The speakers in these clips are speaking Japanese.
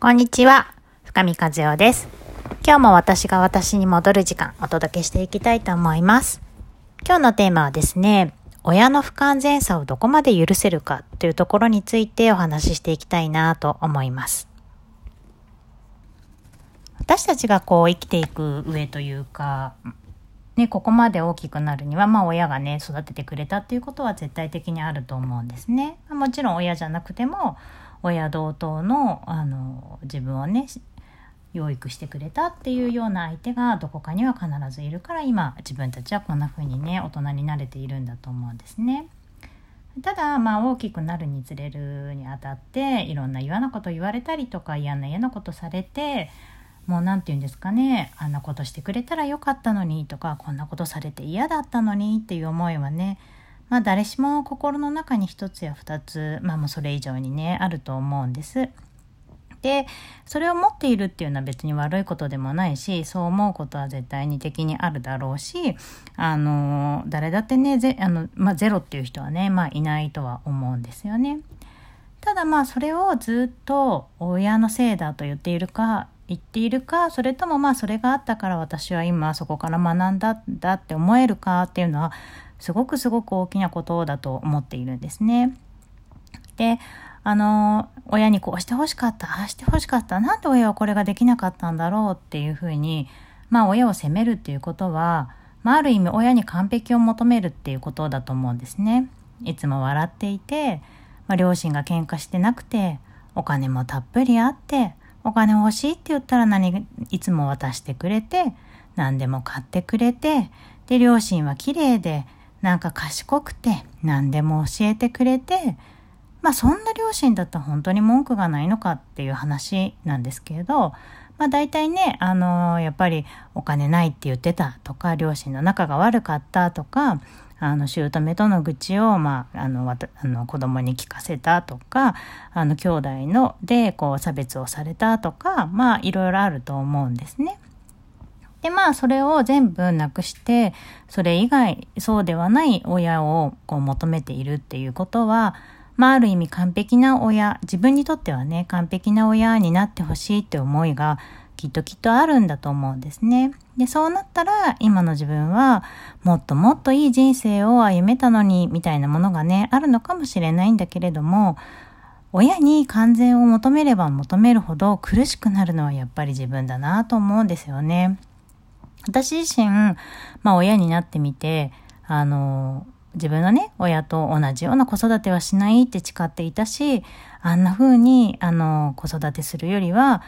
こんにちは、深見和代です。今日も私が私に戻る時間お届けしていきたいと思います。今日のテーマはですね、親の不完全さをどこまで許せるかというところについてお話ししていきたいなと思います。私たちがこう生きていく上というか、ね、ここまで大きくなるには、まあ親がね、育ててくれたっていうことは絶対的にあると思うんですね。もちろん親じゃなくても、親同等のあの自分をね養育してくれたっていうような相手がどこかには必ずいるから今自分たちはこんな風にね大人になれているんだと思うんですね。ただまあ大きくなるにつれるにあたっていろんな嫌なこと言われたりとか嫌な嫌なことされてもう何て言うんですかねあんなことしてくれたらよかったのにとかこんなことされて嫌だったのにっていう思いはねまあ誰しも心の中に一つや二つ、まあもうそれ以上にね、あると思うんです。で、それを持っているっていうのは別に悪いことでもないし、そう思うことは絶対に敵にあるだろうし、あの、誰だってね、ぜあのまあ、ゼロっていう人はね、まあいないとは思うんですよね。ただまあそれをずっと親のせいだと言っているか、言っているか、それともまあそれがあったから私は今そこから学んだんだって思えるかっていうのは、すごくすごく大きなことだと思っているんですね。で、あの、親にこうしてほしかった、ああしてほしかった、なんで親はこれができなかったんだろうっていうふうに、まあ親を責めるっていうことは、まあある意味親に完璧を求めるっていうことだと思うんですね。いつも笑っていて、まあ、両親が喧嘩してなくて、お金もたっぷりあって、お金欲しいって言ったら何、いつも渡してくれて、何でも買ってくれて、で、両親は綺麗で、なんか賢くて何でも教えてくれて、まあそんな両親だったら本当に文句がないのかっていう話なんですけれど、まあ大体ね、あの、やっぱりお金ないって言ってたとか、両親の仲が悪かったとか、あの、姑との愚痴を、まあ、あの、わたあの子供に聞かせたとか、あの、兄弟ので、こう、差別をされたとか、まあ、いろいろあると思うんですね。で、まあ、それを全部なくして、それ以外、そうではない親をこう求めているっていうことは、まあ、ある意味完璧な親、自分にとってはね、完璧な親になってほしいって思いが、きっときっとあるんだと思うんですね。で、そうなったら、今の自分は、もっともっといい人生を歩めたのに、みたいなものがね、あるのかもしれないんだけれども、親に完全を求めれば求めるほど苦しくなるのはやっぱり自分だなと思うんですよね。私自身、まあ親になってみて、あの、自分のね、親と同じような子育てはしないって誓っていたし、あんな風に、あの、子育てするよりは、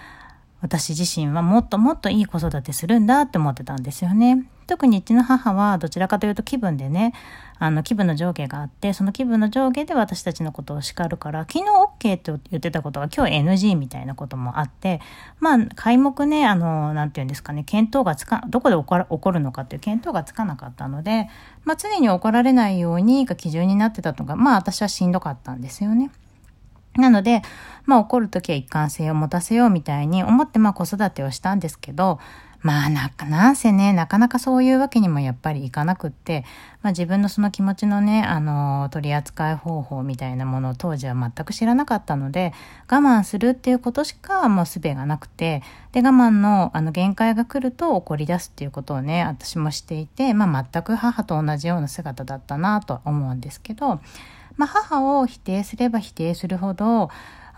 私自身はもっともっといい子育てするんだって思ってたんですよね。特にうちの母はどちらかというと気分でね、あの気分の上下があって、その気分の上下で私たちのことを叱るから、昨日 OK って言ってたことが今日 NG みたいなこともあって、まあ、開目ね、あの、なんて言うんですかね、見当がつか、どこで起こるのかっていう見当がつかなかったので、まあ常に怒られないようにが基準になってたのが、まあ私はしんどかったんですよね。なので、まあ怒るときは一貫性を持たせようみたいに思ってまあ子育てをしたんですけど、まあな、なんせね、なかなかそういうわけにもやっぱりいかなくって、まあ自分のその気持ちのね、あの、取り扱い方法みたいなものを当時は全く知らなかったので、我慢するっていうことしかもう術がなくて、で、我慢のあの限界が来ると怒り出すっていうことをね、私もしていて、まあ全く母と同じような姿だったなと思うんですけど、まあ、母を否定すれば否定するほど、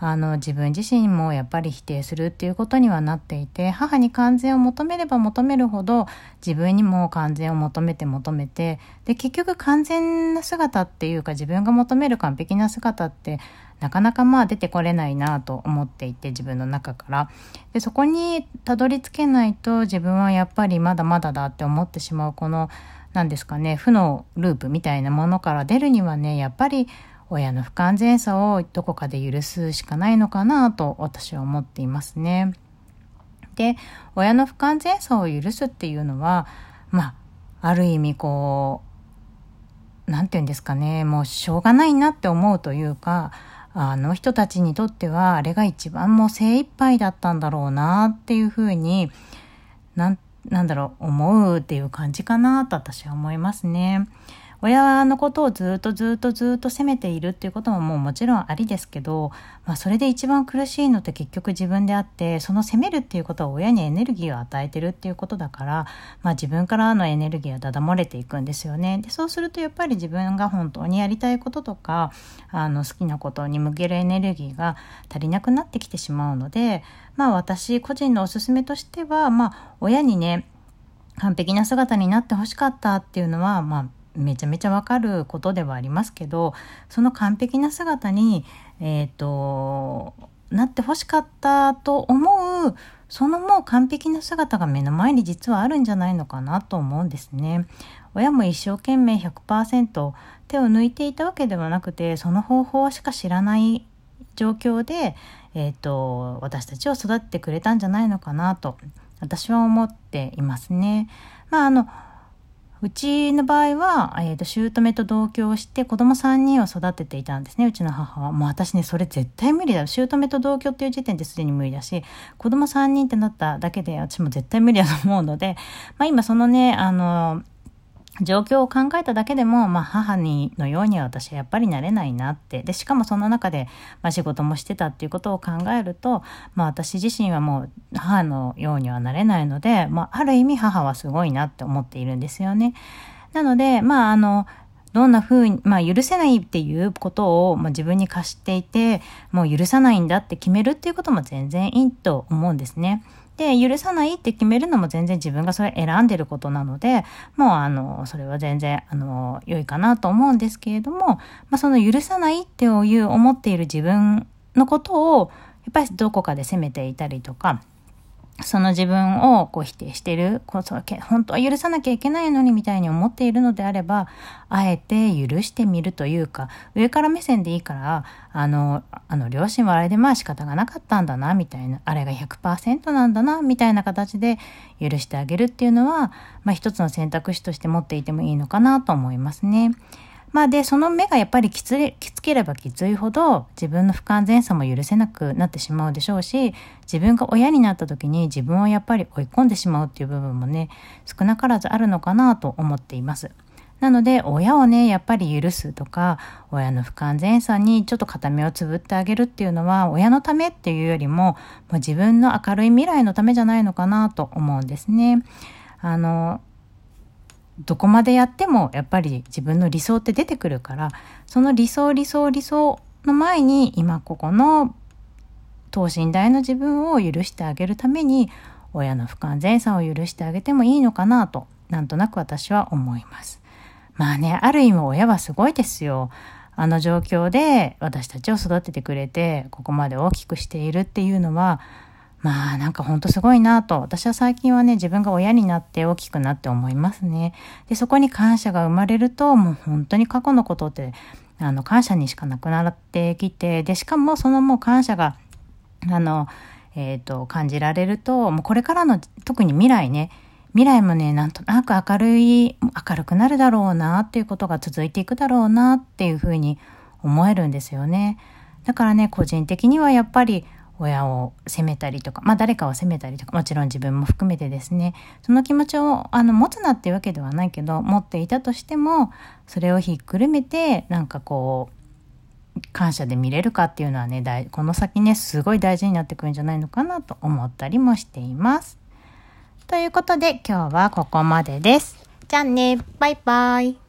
あの、自分自身もやっぱり否定するっていうことにはなっていて、母に完全を求めれば求めるほど、自分にも完全を求めて求めて、で、結局完全な姿っていうか、自分が求める完璧な姿って、なかなかまあ出てこれないなと思っていて、自分の中から。で、そこにたどり着けないと、自分はやっぱりまだまだだって思ってしまう、この、何ですかね、負のループみたいなものから出るにはね、やっぱり親の不完全さをどこかで許すしかないのかなと私は思っていますね。で、親の不完全さを許すっていうのは、まあ、ある意味こう、なんて言うんですかね、もうしょうがないなって思うというか、あの人たちにとってはあれが一番もう精一杯だったんだろうなっていうふうに、なんなんだろう、思うっていう感じかなと私は思いますね。親のことをずっとずっとずっと責めているっていうことももうもちろんありですけど、まあ、それで一番苦しいのって結局自分であってその責めるっていうことは親にエネルギーを与えてるっていうことだから、まあ、自分からのエネルギーはだだ漏れていくんですよね。でそうするとやっぱり自分が本当にやりたいこととかあの好きなことに向けるエネルギーが足りなくなってきてしまうので、まあ、私個人のおすすめとしては、まあ、親にね完璧な姿になってほしかったっていうのは、まあ、めちゃめちゃわかることではありますけどその完璧な姿に、えーと、なってほしかったと思うそのもう完璧な姿が目の前に実はあるんじゃないのかなと思うんですね。親も一生懸命100%手を抜いていたわけではなくてその方法しか知らない状況で、えーと私たちを育ててくれたんじゃないのかなと私は思っていますね。まああのうちの場合は、えーと、姑と同居をして子供3人を育てていたんですね。うちの母は。もう私ねそれ絶対無理だ。姑と同居っていう時点ですでに無理だし子供3人ってなっただけで私も絶対無理だと思うので、まあ、今そのねあの状況を考えただけでも、まあ、母にのようには私はやっぱりなれないなってでしかもその中で、まあ、仕事もしてたっていうことを考えると、まあ、私自身はもう母のようにはなれないので、まあ、ある意味母はすごいなって思っているんですよね。なのでまああのどんな風に、まあ、許せないっていうことを、まあ、自分に課していてもう許さないんだって決めるっていうことも全然いいと思うんですね。で、許さないって決めるのも全然自分がそれ選んでることなので、もうあの、それは全然、あの、良いかなと思うんですけれども、まあ、その許さないっていう思っている自分のことを、やっぱりどこかで責めていたりとか、その自分をこう否定してる、こう本当は許さなきゃいけないのにみたいに思っているのであれば、あえて許してみるというか、上から目線でいいから、あの、あの、両親はあれでまあ仕方がなかったんだな、みたいな、あれが100%なんだな、みたいな形で許してあげるっていうのは、まあ一つの選択肢として持っていてもいいのかなと思いますね。まあで、その目がやっぱりきつきつければきついほど自分の不完全さも許せなくなってしまうでしょうし、自分が親になった時に自分をやっぱり追い込んでしまうっていう部分もね、少なからずあるのかなと思っています。なので、親をね、やっぱり許すとか、親の不完全さにちょっと片目をつぶってあげるっていうのは、親のためっていうよりも、もう自分の明るい未来のためじゃないのかなと思うんですね。あの、どこまでやってもやっぱり自分の理想って出てくるからその理想理想理想の前に今ここの等身大の自分を許してあげるために親の不完全さを許してあげてもいいのかなとなんとなく私は思います。まあねある意味親はすごいですよ。あの状況で私たちを育ててくれてここまで大きくしているっていうのはまあなんかほんとすごいなと、私は最近はね、自分が親になって大きくなって思いますね。で、そこに感謝が生まれると、もう本当に過去のことって、あの、感謝にしかなくなってきて、で、しかもそのもう感謝が、あの、えっ、ー、と、感じられると、もうこれからの、特に未来ね、未来もね、なんとなく明るい、明るくなるだろうなっていうことが続いていくだろうなっていうふうに思えるんですよね。だからね、個人的にはやっぱり親を責めたりとか、まあ誰かを責めたりとか、もちろん自分も含めてですね、その気持ちをあの持つなっていうわけではないけど、持っていたとしても、それをひっくるめて、なんかこう、感謝で見れるかっていうのはね、この先ね、すごい大事になってくるんじゃないのかなと思ったりもしています。ということで今日はここまでです。じゃあね、バイバイ。